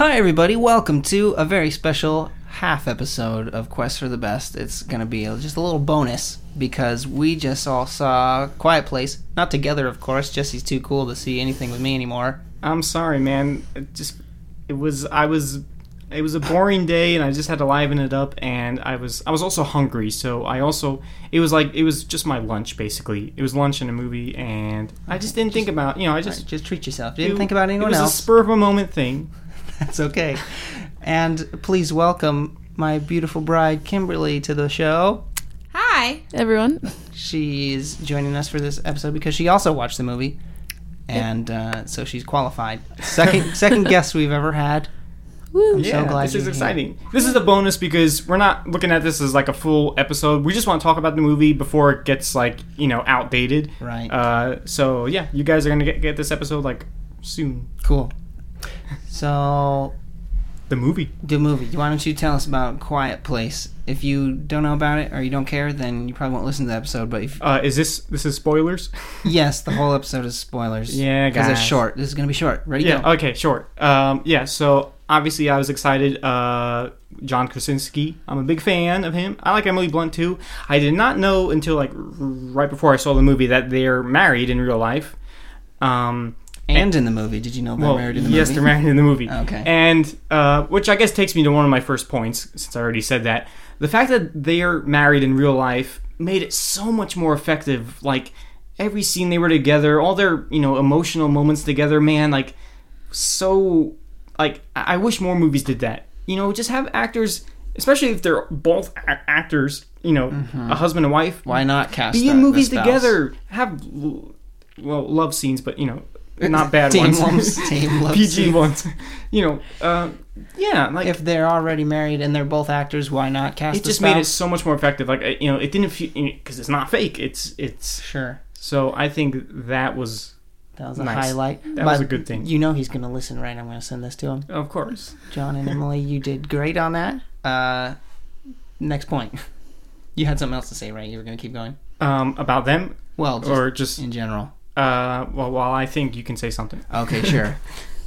Hi, everybody. Welcome to a very special half episode of Quest for the Best. It's going to be just a little bonus because we just all saw Quiet Place. Not together, of course. Jesse's too cool to see anything with me anymore. I'm sorry, man. It just it was I was it was a boring day and I just had to liven it up and I was I was also hungry, so I also it was like it was just my lunch basically. It was lunch and a movie and I just didn't think about, you know, I just Just, just treat yourself. Didn't it- think about anyone else. It was else. a spur of a moment thing. That's okay. And please welcome my beautiful bride, Kimberly, to the show. Hi, everyone. She's joining us for this episode because she also watched the movie, and uh, so she's qualified. Second second guest we've ever had. Woo. I'm so Yeah, glad this you're is here. exciting. This is a bonus because we're not looking at this as like a full episode. We just want to talk about the movie before it gets like you know outdated. Right. Uh, so yeah, you guys are gonna get, get this episode like soon. Cool. So The movie. the movie. Why don't you tell us about Quiet Place? If you don't know about it or you don't care, then you probably won't listen to the episode. But if Uh, is this this is spoilers? yes, the whole episode is spoilers. Yeah, because it's guys. short. This is gonna be short. Ready? Yeah. Go. Okay. Short. Um. Yeah. So obviously, I was excited. Uh, John Krasinski. I'm a big fan of him. I like Emily Blunt too. I did not know until like r- right before I saw the movie that they're married in real life. Um. And in the movie, did you know they're Well, married in the yes, movie? Yes, they're married in the movie. Okay. And uh, which I guess takes me to one of my first points, since I already said that. The fact that they are married in real life made it so much more effective. Like every scene they were together, all their you know emotional moments together, man. Like so, like I I wish more movies did that. You know, just have actors, especially if they're both a- actors. You know, a husband and wife. Why not cast Be in movies together. Have well love scenes, but you know, not bad Tame ones. ones, tame love PG ones. You know, uh, yeah, like If they're already married and they're both actors, why not cast it just made it so much more effective. Like you know, it didn't feel because it's not fake. It's it's Sure. so I think that was That was a Nice. highlight. That But was a good thing. You know he's going to listen, right? I'm going to send this to him. of course. John and Emily, you did great on that. Uh, next point. You had something else to say, right? You were going to keep going. Um, about them Well, just or just in general. Uh, well, while I think you can say something. Okay, sure.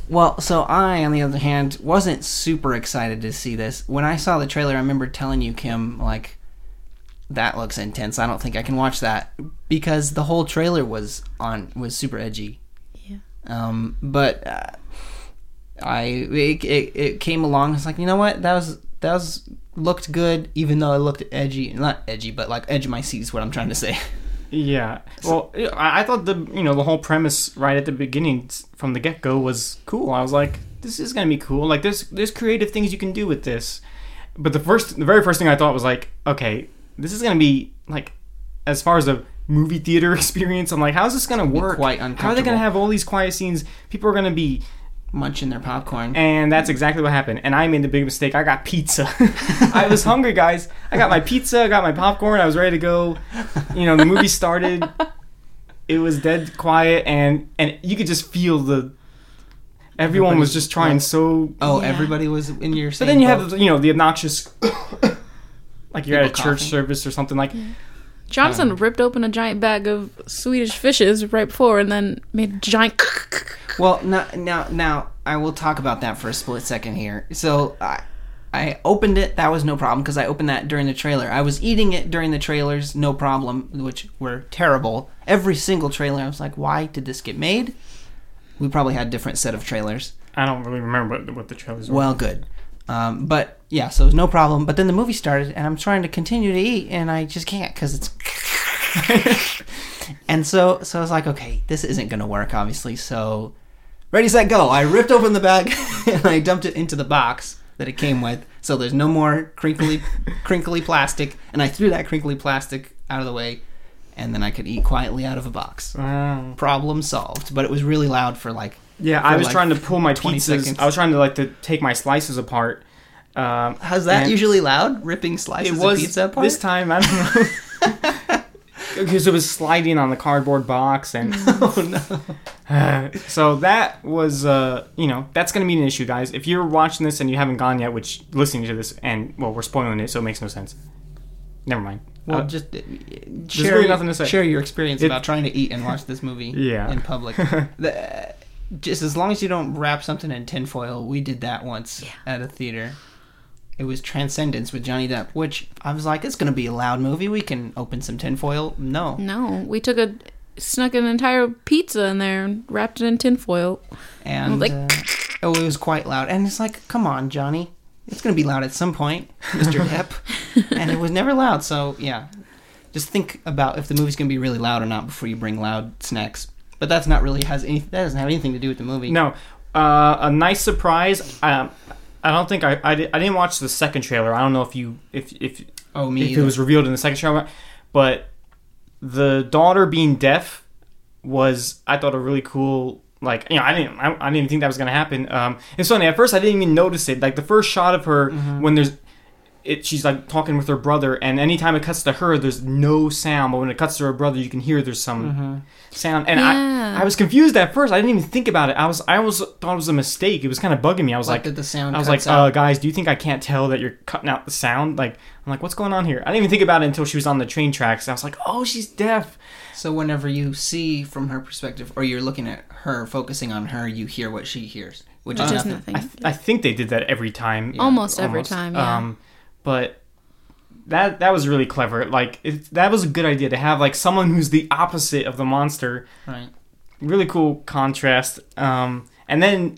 well, so I, on the other hand, wasn't super excited to see this. When I saw the trailer, I remember telling you, Kim, like, that looks intense. I don't think I can watch that because the whole trailer was on was super edgy. Yeah. Um, but uh, I it, it, it came along. It's like you know what that was that was looked good, even though it looked edgy. Not edgy, but like edge of my seat is what I'm trying to say. Yeah. Well, I, I thought the you know the whole premise right at the beginning from the get go was cool. I was like, this is gonna be cool. Like there's there's creative things you can do with this. But the first the very first thing I thought was like, okay, this is gonna be like as far as a movie theater experience. I'm like, how's this gonna work? quite uncomfortable. How are they gonna have all these quiet scenes? People are gonna be Munching their popcorn. and that's exactly what happened. And I made the big mistake. I got pizza. I was hungry, guys. I got my pizza. I got my popcorn. I was ready to go. You know, the movie started. It was dead quiet, and and you could just feel the. Everyone was just trying so. oh, Yeah. everybody was in your. But then you boat. have the, you know the obnoxious. Like you're at a People church coughing. service or something like. Johnson um, ripped open a giant bag of Swedish fishes right before and then made a giant. Well, now, now, now, I will talk about that for a split second here. So, I, I opened it. That was no problem because I opened that during the trailer. I was eating it during the trailers, no problem, which were terrible. Every single trailer, I was like, "Why did this get made?" We probably had different set of trailers. I don't really remember what, what the trailers were. Well, good. Um, but yeah, so it was no problem. But then the movie started, and I'm trying to continue to eat, and I just can't because it's. and so, so I was like, okay, this isn't gonna work, obviously. So, ready, set, go! I ripped open the bag and I dumped it into the box that it came with. So there's no more crinkly, crinkly plastic, and I threw that crinkly plastic out of the way, and then I could eat quietly out of a box. Problem solved. But it was really loud for like Yeah, I was like trying to pull my 20 pizzas. seconds. I was trying to like to take my slices apart. Um, How's that usually loud? Ripping slices it was of pizza apart? this time. I don't know because it was sliding on the cardboard box, and oh no. so that was uh, you know that's going to be an issue, guys. If you're watching this and you haven't gone yet, which listening to this and well, we're spoiling it, so it makes no sense. Never mind. Well, Uh, just uh, share, really nothing to say. share your experience It- about trying to eat and watch this movie Yeah. in public. the, just as long as you don't wrap something in tinfoil, we did that once Yeah. at a theater. It was Transcendence with Johnny Depp, which I was like, it's gonna be a loud movie. We can open some tinfoil. No, No, we took a snuck an entire pizza in there and wrapped it in tinfoil. and Like- uh, oh, it was quite loud. And it's like, come on, Johnny, it's gonna be loud at some point, Mister Depp. and it was never loud. So yeah, just think about if the movie's gonna be really loud or not before you bring loud snacks. But that's not really has any. That doesn't have anything to do with the movie. No, uh, a nice surprise. Um, I don't think I, I, di- I didn't watch the second trailer. I don't know if you if if Oh, me if either. it was revealed in the second trailer, but the daughter being deaf was I thought a really cool. Like you know, I didn't, I, I didn't even think that was gonna happen. Um, it's funny at first I didn't even notice it. Like the first shot of her Mm-hmm. when there's, it she's like talking with her brother, and anytime it cuts to her, there's no sound. But when it cuts to her brother, you can hear there's some Mm-hmm. sound. And Yeah. I, I was confused at first. I didn't even think about it. I was, I was thought it was a mistake. It was kind of bugging me. I was like, like, that the sound. I was like, uh, guys, do you think I can't tell that you're cutting out the sound? Like, I'm like, what's going on here? I didn't even think about it until she was on the train tracks. I was like, oh, she's deaf. So whenever you see from her perspective, or you're looking at her, focusing on her, you hear what she hears, which Which is is nothing. nothing. I, th- I think they did that every time. Almost every time, yeah. Um, but that that was really clever. Like, it, that was a good idea to have like someone who's the opposite of the monster. Right. Really cool contrast. Um, and then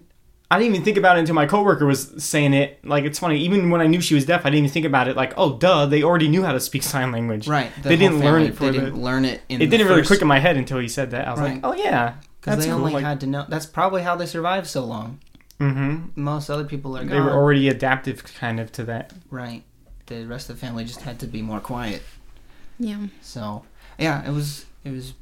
I didn't even think about it until my coworker was saying it. Like, it's funny. Even when I knew she was deaf, I didn't even think about it. Like, oh, duh, they already knew how to speak sign language. Right. The They didn't learn it for They the- didn't learn it. It didn't really click in my head until he said that. I was Right. like, oh yeah, because they cool. only Like, had to know. That's probably how they survived so long. hmm Most other people are They gone. were already adaptive, kind of, to that. right. The rest of the family just had to be more quiet. Yeah. So yeah, it was it was.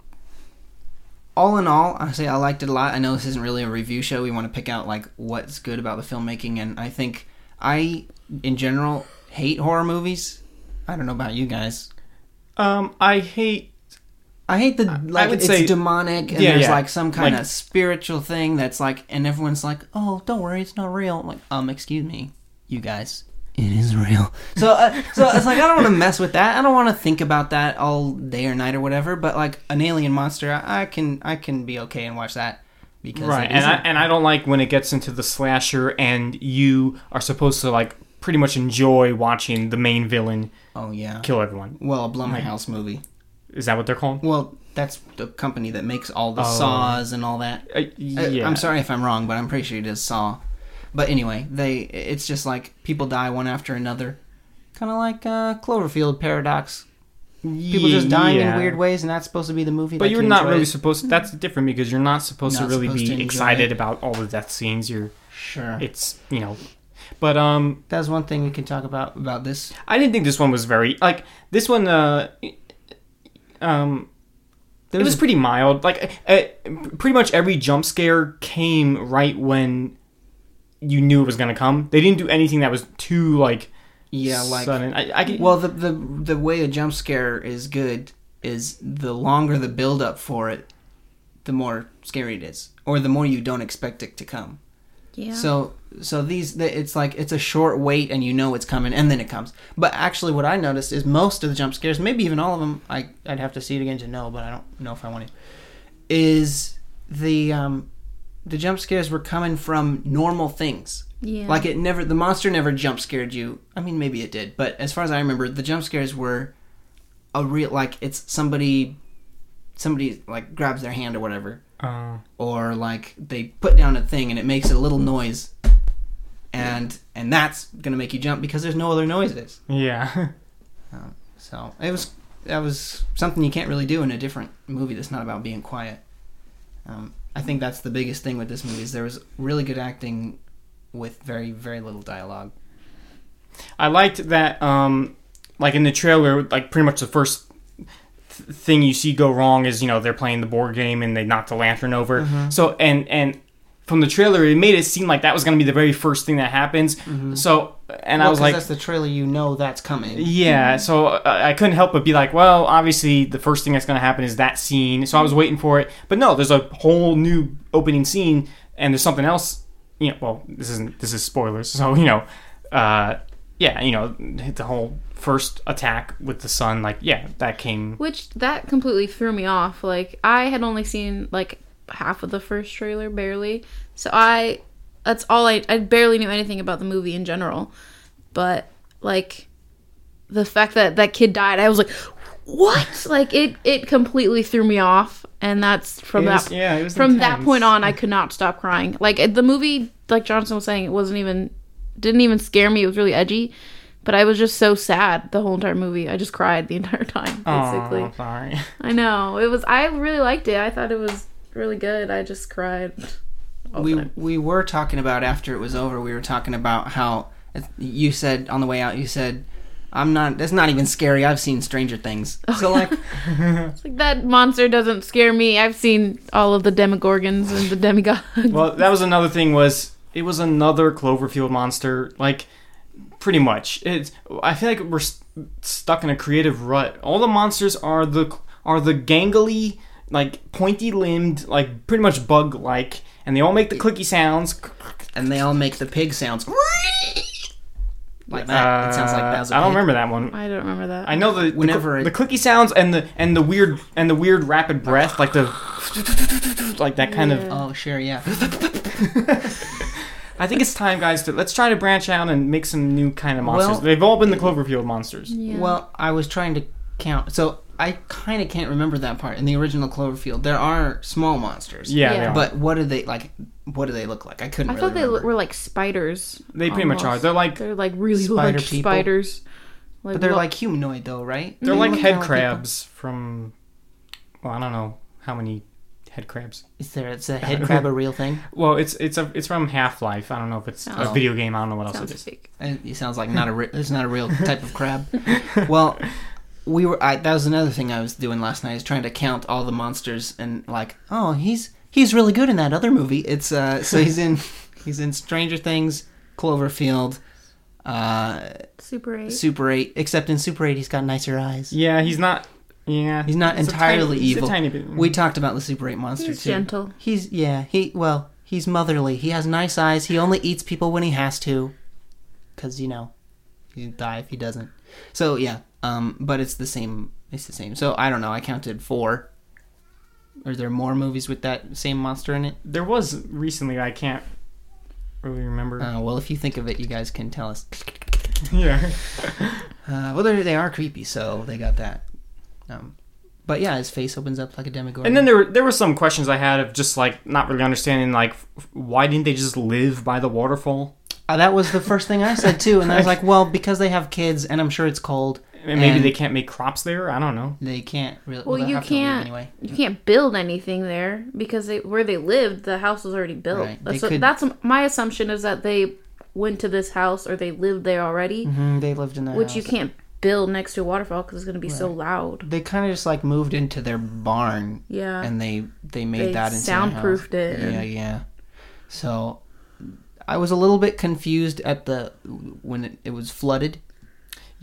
All in all, I say I liked it a lot. I know this isn't really a review show. We want to pick out like what's good about the filmmaking, and I think I, in general, hate horror movies. I don't know about you guys. Um, I hate. I hate the like it's say- demonic and Yeah, there's yeah. like some kind Like- of spiritual thing that's like and everyone's like, "Oh, don't worry, it's not real." I'm like, "Um, excuse me, you guys. It is real." So uh, so it's like I don't want to mess with that. I don't want to think about that all day or night or whatever, but like an alien monster, I, I can I can be okay and watch that because Right, and I, and I don't like when it gets into the slasher and you are supposed to like pretty much enjoy watching the main villain Oh yeah. kill everyone. Well, a Blumhouse movie. Is that what they're called? Well, that's the company that makes all the Oh. saws and all that. Uh, Uh, yeah, I'm sorry if I'm wrong, but I'm pretty sure it is Saw. But anyway, they it's just like people die one after another, kind of like uh, Cloverfield paradox. People just dying Yeah. in weird ways, and that's supposed to be the movie. But you're you not really supposed. That's different because you're not supposed Not to really supposed be enjoy excited it. about all the death scenes. You're. sure. It's you know, but um, That's one thing we can talk about about this. I didn't think this one was very like this one. Uh, um, it was pretty mild. Like uh, pretty much every jump scare came right when you knew it was gonna come. They didn't do anything that was too like yeah, like sudden. I, I could- well, the the the way a jump scare is good is the longer the build up for it, the more scary it is, or the more you don't expect it to come. Yeah. So so these it's like it's a short wait and you know it's coming and then it comes. But actually, what I noticed is most of the jump scares, maybe even all of them, I I'd have to see it again to know, but I don't know if I want to. Is the um the jump scares were coming from normal things. yeah. Like it never the monster never jump scared you. I mean maybe it did, but as far as I remember, the jump scares were a real like it's somebody somebody like grabs their hand or whatever uh, or like they put down a thing and it makes a little noise and and that's gonna make you jump because there's no other noises yeah. so it was that was something you can't really do in a different movie that's not about being quiet um, i think that's the biggest thing with this movie is there was really good acting with very very little dialogue I liked that, um, like in the trailer, like pretty much the first th- thing you see go wrong is you know they're playing the board game and they knock the lantern over. Mm-hmm. So and and from the trailer, it made it seem like that was going to be the very first thing that happens. So and I was like, that's the trailer you know that's coming yeah. So uh, I couldn't help but be like, well, obviously the first thing that's going to happen is that scene. So I was waiting for it, but no, there's a whole new opening scene, and there's something else. You know, well, this isn't this is spoilers, so you know, uh, yeah, you know, the whole first attack with the sun, like, yeah, that came. Which that completely threw me off. Like I had only seen like half of the first trailer, barely. So I, that's all I. I barely knew anything about the movie in general, but like, the fact that that kid died, I was like, what? like it, it completely threw me off, and that's from was- that. yeah, it was from that point on, I could not stop crying. Like the movie, like Johnson was saying, it wasn't even, didn't even scare me. It was really edgy. But I was just so sad the whole entire movie. I just cried the entire time, basically. Oh, sorry. I know. It was I really liked it. I thought it was really good. I just cried. all we time. we were talking about after it was over. We were talking about how you said on the way out. You said, "I'm not. That's not even scary. I've seen Stranger Things." Oh, so like, like that monster doesn't scare me. I've seen all of the demogorgons and the demigods. Well, that was another thing. Was it was another Cloverfield monster? Like, pretty much. It's. I feel like we're st- stuck in a creative rut. All the monsters are the are the gangly, like pointy limbed, like pretty much bug like, and they all make the clicky sounds. and they all make the pig sounds. Like that. it sounds like that was a Uh, I don't pig. remember that one. I don't remember that. I know the the, Whenever cl- it- the clicky sounds and the and the weird and the weird rapid breath, like the like that kind of. Oh sure, yeah. I think it's time, guys, to let's try to branch out and make some new kind of monsters. Well- They've all been the Cloverfield monsters. yeah. Well, I was trying to count. So I kind of can't remember that part. In the original Cloverfield, there are small monsters. Yeah, Yeah. But what do they like? What do they look like? I couldn't. I really thought they remember. were like spiders. They pretty much are. They're like They're like really Spider large people. spiders. Like, But they're lo- like humanoid, though, right? they're They like look head kinda people. crabs from. Well, I don't know how many head crabs. Is there? It's a head crab a real thing? Well, it's it's a it's from Half Life. I don't know if it's a Oh. video game. I don't know what else it is. fake. Uh, It sounds like not a. Re- it's not a real type of crab. Well, we were. I, that was another thing I was doing last night. Is trying to count all the monsters and like, oh, he's he's really good in that other movie. It's uh, so he's in he's in Stranger Things, Cloverfield, uh, Super eight. Super Eight. Except in Super Eight, he's got nicer eyes. Yeah, he's not. Yeah, He's not It's a entirely tiny- he's a evil. tiny bit- We talked about the Super Eight monster He's too. gentle. He's yeah. He well, he's motherly. He has nice eyes. He only eats people when he has to, because you know, he'd die if he doesn't. So yeah. Um, but it's the same. It's the same. So I don't know. I counted four. Are there more movies with that same monster in it? There was recently. I can't really remember. Uh, well, if you think of it, you guys can tell us. yeah. Uh, well, they are creepy, so they got that. Um, but yeah, his face opens up like a demogorgon. And then there were there were some questions I had of just like not really understanding like why didn't they just live by the waterfall? Uh, that was the first thing I said too, and I was like, well, because they have kids, and I'm sure it's cold. And maybe And- they can't make crops there. I don't know. They can't really. Well, they'll you have to leave can't. anyway. You can't build anything there because they, where they lived, the house was already built. Right. That's what, could- that's my assumption is that they went to this house or they lived there already, hmm they lived in that. which you can't build next to a waterfall because it's going to be so loud. They kind of just like moved into their barn, Yeah. and they they made They that into soundproofed house. it Yeah, and- yeah. So I was a little bit confused at the when it, it was flooded.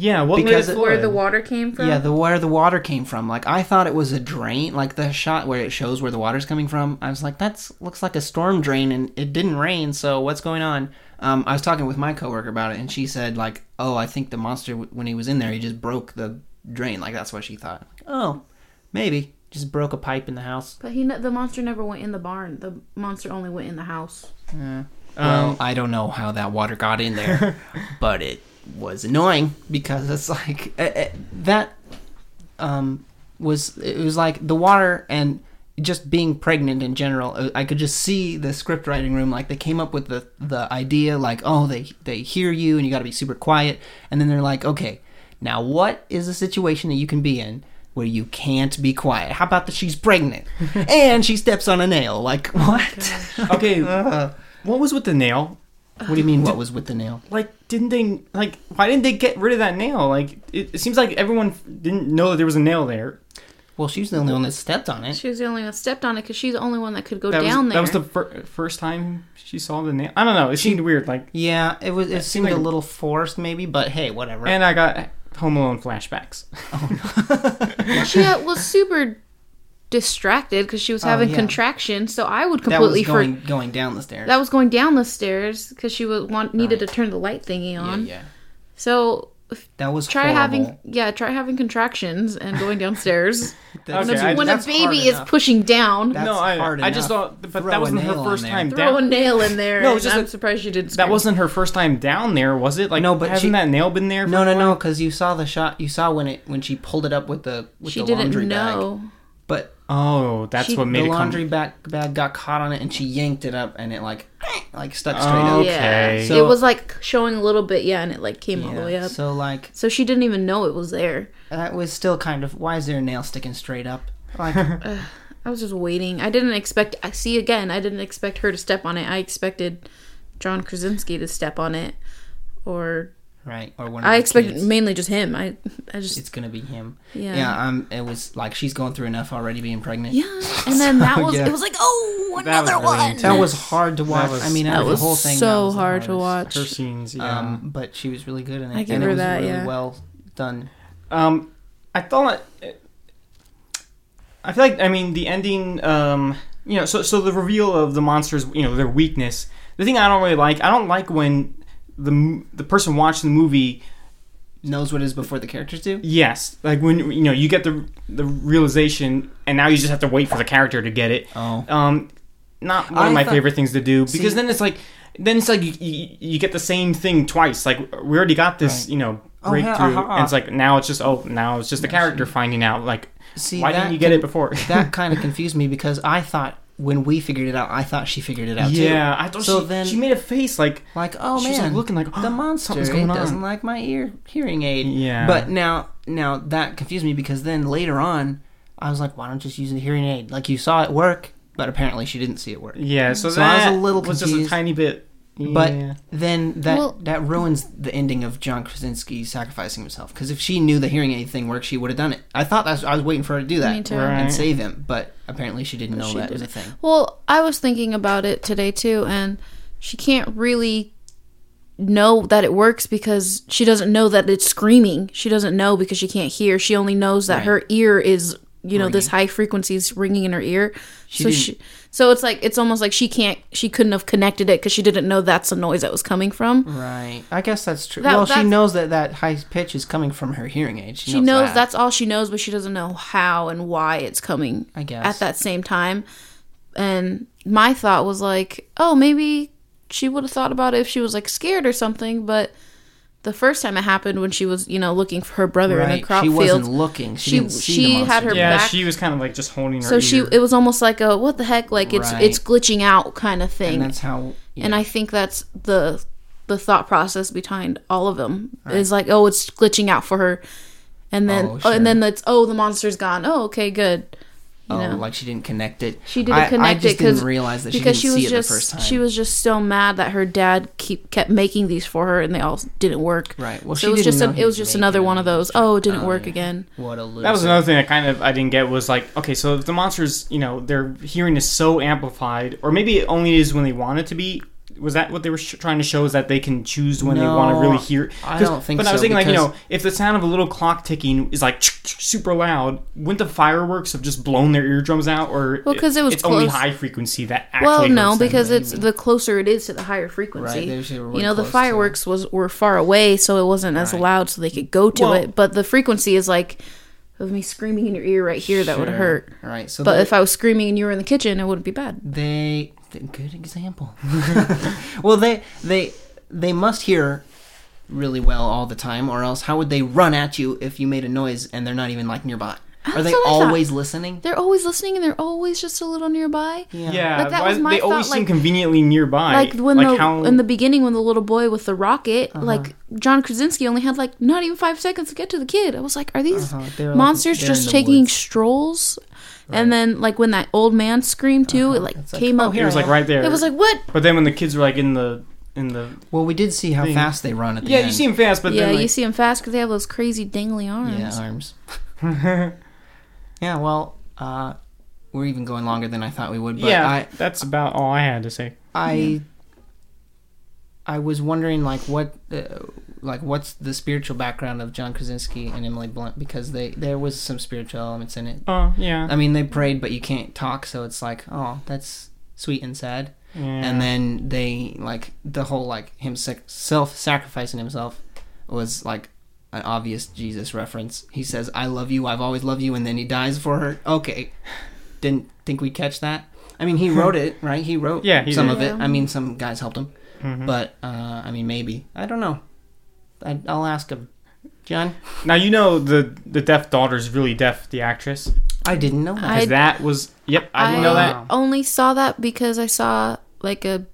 Yeah, what Because made it- it where the water came from. Yeah, the where the water came from. Like I thought it was a drain, like the shot where it shows where the water's coming from. I was like, that's looks like a storm drain, and it didn't rain. So what's going on? Um, I was talking with my coworker about it, and she said like, oh, I think the monster when he was in there, he just broke the drain. Like that's what she thought. Oh, maybe just broke a pipe in the house. But he, the monster never went in the barn. The monster only went in the house. Yeah. Well, Um, I don't know how that water got in there, but it was annoying because it's like eh, eh, that um, was it was like the water and just being pregnant in general. uh, I could just see the script writing room like they came up with the the idea like oh they they hear you and you got to be super quiet and then they're like okay now what is a situation that you can be in where you can't be quiet? How about that she's pregnant and she steps on a nail? Like what? okay, Uh, what was with the nail? What do you mean? What was with the nail? Like, didn't they like? Why didn't they get rid of that nail? Like, it, it seems like everyone didn't know that there was a nail there. Well, she's the only one that stepped on it. She was the only one that stepped on it because she's the only one that could go That down was there. that was the fir- first time she saw the nail. I don't know. It seemed weird. Like, Yeah, it was. It seemed like- a little forced, maybe, but hey, whatever. and I got Home Alone flashbacks. Oh no. Well she uh, was super distracted because she was Oh, having yeah. contractions. So I would that was completely going for going down the stairs. that was going down the stairs because she would want needed to turn the light thingy on. yeah. So That was try horrible. having yeah, try having contractions and going downstairs. That's- Okay, when a, I- when a that's hard baby is pushing down, That's no, I, hard I just thought, but Throw that wasn't her first time there. throw a nail in there. No, No, just I'm a- surprised you didn't. That scream. wasn't her first time down there, was it? Like, No, but hasn't she- that nail been there? For No, no, no, because you saw the shot. You saw when it when she pulled it up with the with She the didn't laundry know. bag. But Oh, that's she, what made the it laundry come. bag bag got caught on it, and she yanked it up, and it like like stuck straight Oh, up. Okay. Yeah, So- it was like showing a little bit, yeah, and it like came all the way up. So like So she didn't even know it was there. that was still kind of why is there a nail sticking straight up? Like I was just waiting. I didn't expect. I see again. I didn't expect her to step on it. I expected John Krasinski to step on it, or right or one. Of I the expected kids. mainly just him. I, I just it's gonna be him. Yeah. Yeah. Um. It was like she's going through enough already being pregnant. yeah. And then that was yeah. it. Was like oh That another really one. intense. That was hard to watch. was- I mean, That was the whole thing, so that was hard to watch. Her scenes, yeah. Um, but she was really good in it. I give and her it was that, really yeah. well done. Um, I thought. I feel like I mean the ending. Um, you know, so so the reveal of the monsters. You know, their weakness. The thing I don't really like. I don't like when the the person watching the movie. Knows what it is before the characters do. Yes, like when you know you get the the realization, and now you just have to wait for the character to get it. Oh. Um, not one I of my thought- favorite things to do because See- then it's like. Then it's like you, you, you get the same thing twice. Like we already got this, Right. you know, Oh, breakthrough, yeah, uh-huh. and it's like now it's just oh now it's just the character finding out. Like See, why didn't you get can- it before? that kind of confused me because I thought when we figured it out, I thought she figured it out too. yeah, I thought So she, then- she made a face like Like, oh She was, man, like, looking like, the "Oh, monster something's it on." doesn't like my ear hearing aid. Yeah. But now, now that confused me because then later on, I was like, why don't you just use the hearing aid? Like you saw it work, but apparently she didn't see it work. yeah. So, So I was a little was just a tiny bit. But then that Well- that ruins the ending of John Krasinski sacrificing himself. Because if she knew the hearing aid thing worked, she would have done it. I thought that's I was waiting for her to do that Me too. Right. and save him, but apparently she didn't know she that was a thing. Well, I was thinking about it today too, and she can't really know that it works because she doesn't know that it's screaming. She doesn't know because she can't hear. She only knows that Right. her ear is, you know, this high frequencies ringing in her ear. She so didn't- she, so it's like it's almost like she can't, she couldn't have connected it because she didn't know that's the noise that was coming from. Right. I guess that's true. That- well, she knows that that high pitch is coming from her hearing aid. She, She knows that. that's all she knows, but she doesn't know how and why it's coming. I guess. at that same time. And my thought was like, oh, maybe she would have thought about it if she was like scared or something. But the first time it happened, when she was, you know, looking for her brother in right. the crop she wasn't field, looking. She, she- didn't see she the had her yeah, back- she was kind of like just holding her. so she it was almost like a what the heck, like it's Right. it's glitching out kind of thing. and that's how. Yeah. And I think that's the the thought process behind all of them is like, oh, it's glitching out for her, and then Oh, oh, and then it's oh, the monster's gone. Oh, okay, good. You oh, know? like she didn't connect it. She didn't I, connect I it just because didn't realize that she because didn't she was see it just the first time. she was just so mad that her dad keep kept making these for her and they all didn't work. Right. Well, so she it was didn't just know a, he it was was just another one of those. Oh, it didn't Oh, work yeah. again. What a loser. That was another thing I kind of I didn't get was like okay, so if the monsters, you know, their hearing is so amplified, or maybe it only is when they want it to be. Was that what they were sh- trying to show? Is that they can choose when they want to really hear? I don't think so. But I was thinking like you know, if the sound of a little clock ticking is like super loud, wouldn't the fireworks have just blown their eardrums out? Or Well, 'cause it was it's only high frequency that actually. Well, no, hurts them. because it's the closer it is to the higher frequency. Right, they you know, the close to fireworks was were far away, so it wasn't as Right. loud, so they could go to Well- it. But the frequency is like of me screaming in your ear right here. That would hurt. Right. So But they, if I was screaming and you were in the kitchen, it wouldn't be bad. they th- good example. well, they they they must hear really well all the time, or else how would they run at you if you made a noise and they're not even like nearby? Are they That's thought. always listening? They're always listening and they're always just a little nearby. yeah, Like, that was my they always thought, seem like- conveniently nearby. like when the how in the beginning when the little boy with the rocket Uh-huh. like john krasinski only had like not even five seconds to get to the kid i was like are these Uh-huh, they're like- monsters just the taking woods. strolls and then like when that old man screamed too it like Uh-huh. It's like, came oh, up here it was like right there. it was like what but then when the kids were like in the in the Well, we did see how Thing. fast they run at the yeah, end. you see them fast, but yeah then like, you see them fast because they have those crazy dangly arms Yeah, arms. yeah, well, uh, we're even going longer than I thought we would. But yeah, I, that's about all I had to say. I, I was wondering, like, what, uh, like, what's the spiritual background of John Krasinski and Emily Blunt because they there was some spiritual elements in it. Oh yeah, I mean, they prayed, but you can't talk, so it's like, oh, that's sweet and sad. yeah. And then they like the whole like him self sacrificing himself was like an obvious Jesus reference. He says, "I love you. I've always loved you," and then he dies for her. Okay, didn't think we'd catch that. I mean, he wrote it, right? He wrote Yeah, he some did. of it. I mean, some guys helped him, Mhm. but uh, I mean, maybe I don't know. I, I'll ask him. John, Now you know the the deaf daughter's really deaf. The actress. I didn't know that. I- Because that was. Yep, I didn't know that. Wow. only saw that because I saw like a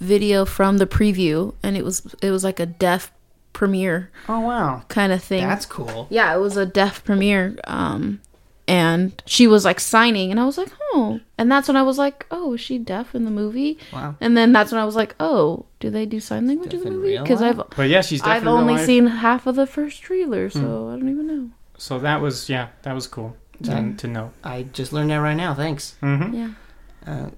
video from the preview, and it was it was like a deaf premiere oh wow, kind of thing. that's cool. yeah, it was a deaf premiere. Um, and she was like signing, and I was like, oh, and that's when I was like, oh, is she deaf in the movie? Wow. And then that's when I was like, oh, do they do sign language in the movie? Because? I've But yeah, she's deaf I've in real only life. seen half of the first trailer, so Hmm. I don't even know. So that was yeah, that was cool to, Yeah. to know. I just learned that right now. Thanks. hmm Yeah. Uh,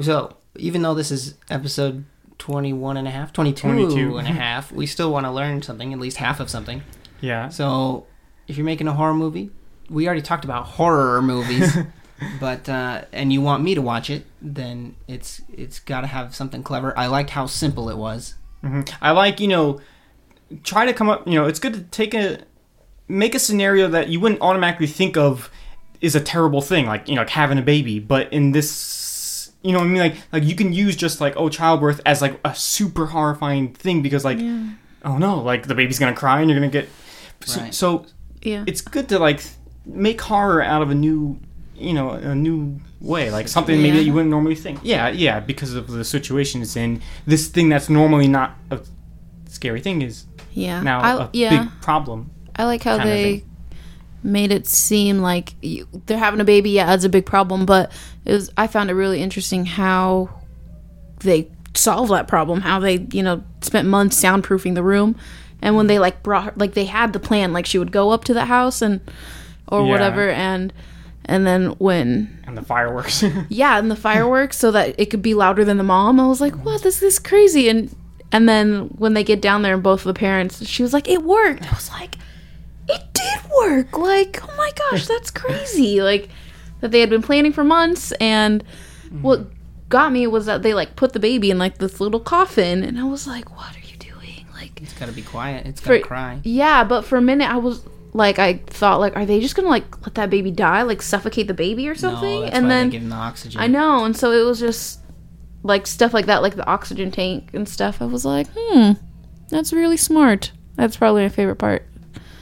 so even though this is episode 21 and a half 22, 22. and a half we still want to learn something at least half of something Yeah. so if you're making a horror movie we already talked about horror movies but uh, and you want me to watch it then it's it's got to have something clever i liked how simple it was hmm I like you know, try to come up. You know, it's good to take a make a scenario that you wouldn't automatically think of is a terrible thing, like you know, like having a baby. But in this, you know, what I mean, like like you can use just like oh, childbirth as like a super horrifying thing because like Yeah. oh no, like the baby's gonna cry and you're gonna get. So, Right. so Yeah. it's good to like make horror out of a new you know a new way like something maybe Yeah. that you wouldn't normally think yeah yeah because of the situation it's in this thing that's normally not a scary thing is yeah. now I, a yeah. big problem I like how they made it seem like you, they're having a baby. Yeah, it's a big problem, but it was. I found it really interesting how they solved that problem. How they, you know, spent months soundproofing the room, and when they like brought her, like they had the plan, like she would go up to the house and or Yeah. whatever, and and then when and the fireworks yeah, and the fireworks so that it could be louder than the mom. I was like, what? This is crazy. And and then when they get down there and both the parents, she was like, it worked. I was like, it did work. Like, oh my gosh, that's crazy. Like that they had been planning for months. And what got me was that they like put the baby in like this little coffin, and I was like, what are you doing? Like, it's got to be quiet it's got For- to cry yeah, but for a minute I was. Like I thought, like, are they just gonna like let that baby die, like suffocate the baby or something? no, that's and why then give him the oxygen I know, and so it was just like stuff like that, like the oxygen tank and stuff. I was like, hmm, that's really smart. That's probably my favorite part.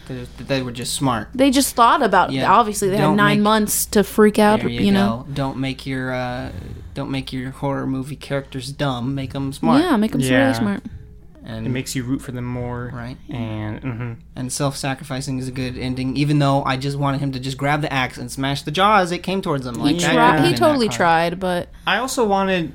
they, they were just smart They just thought about it. Yeah, Obviously, they had don't nine make- months to freak out. there You, you, know, go. don't make your uh, don't make your horror movie characters dumb make them smart yeah, make them Yeah. really smart. And it makes you root for them more right and hmm and self-sacrificing is a good ending even though i just wanted him to just grab the axe and smash the jaw as it came towards him like He that tried. He been that totally tried, but i also wanted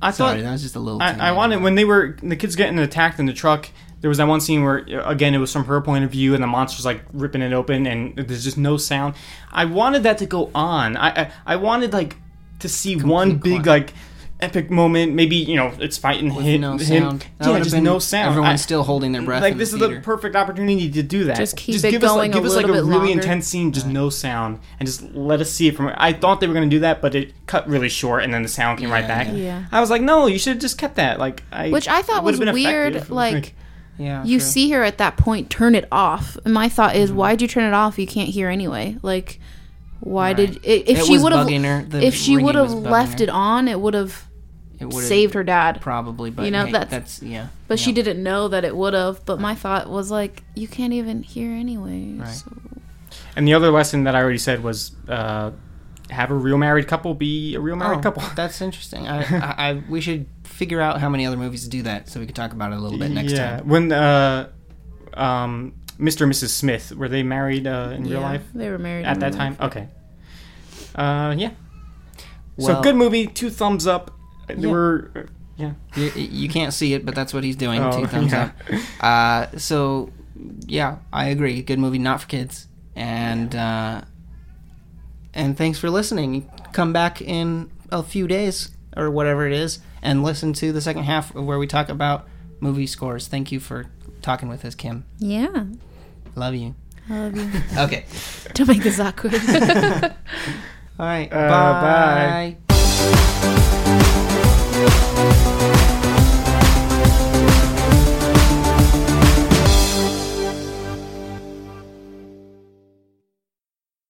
i sorry thought that was just a little I, I wanted when they were the kids getting attacked in the truck. There was that one scene where again it was from her point of view, and the monster's like ripping it open, and there's just no sound. I wanted that to go on. I I, I wanted like to see one big quiet. like epic moment. Maybe you know it's fighting with him. no him- sound That Yeah, just been no sound. everyone's I- still holding their breath like in this the is the perfect opportunity to do that. Just keep it give us going like, give a us like a really longer. intense scene, just no sound, and just let us see it from. I thought they were gonna do that, but it cut really short, and then the sound came right back. yeah. yeah. I was like, no, you should have just kept that. Like, I Which I thought was been weird, effective. like- yeah You true. see her at that point turn it off, and my thought Mm-hmm. is, why'd you turn it off? You can't hear anyway. Like, why Right. did i- if It she was would have bugging her. The if she would have left her. it on, it would have it would've saved her dad. probably but You know, hey, that's- that's yeah But she didn't know that it would have. But my thought was like, you can't even hear anyway. Right. so- And the other lesson that I already said was uh, have a real married couple be a real married Oh, couple. That's interesting. I, I, I we should figure out how many other movies do that so we could talk about it a little bit next yeah. time. When uh, um, Mr. and Mrs. Smith were they married uh, in real life they were married at in that real time? life. Okay. Uh, yeah. Well- so good movie. Two thumbs up. They Yeah. were. Yeah. You, you can't see it, but that's what he's doing. Oh, Two thumbs yeah. up. Uh, so yeah, I agree. Good movie, not for kids. And uh, and thanks for listening. Come back in a few days or whatever it is, and listen to the second half of where we talk about movie scores. Thank you for talking with us, Kim. Yeah, Love you. I love you. Okay. Don't make this awkward. All right. Uh, bye. Thank you.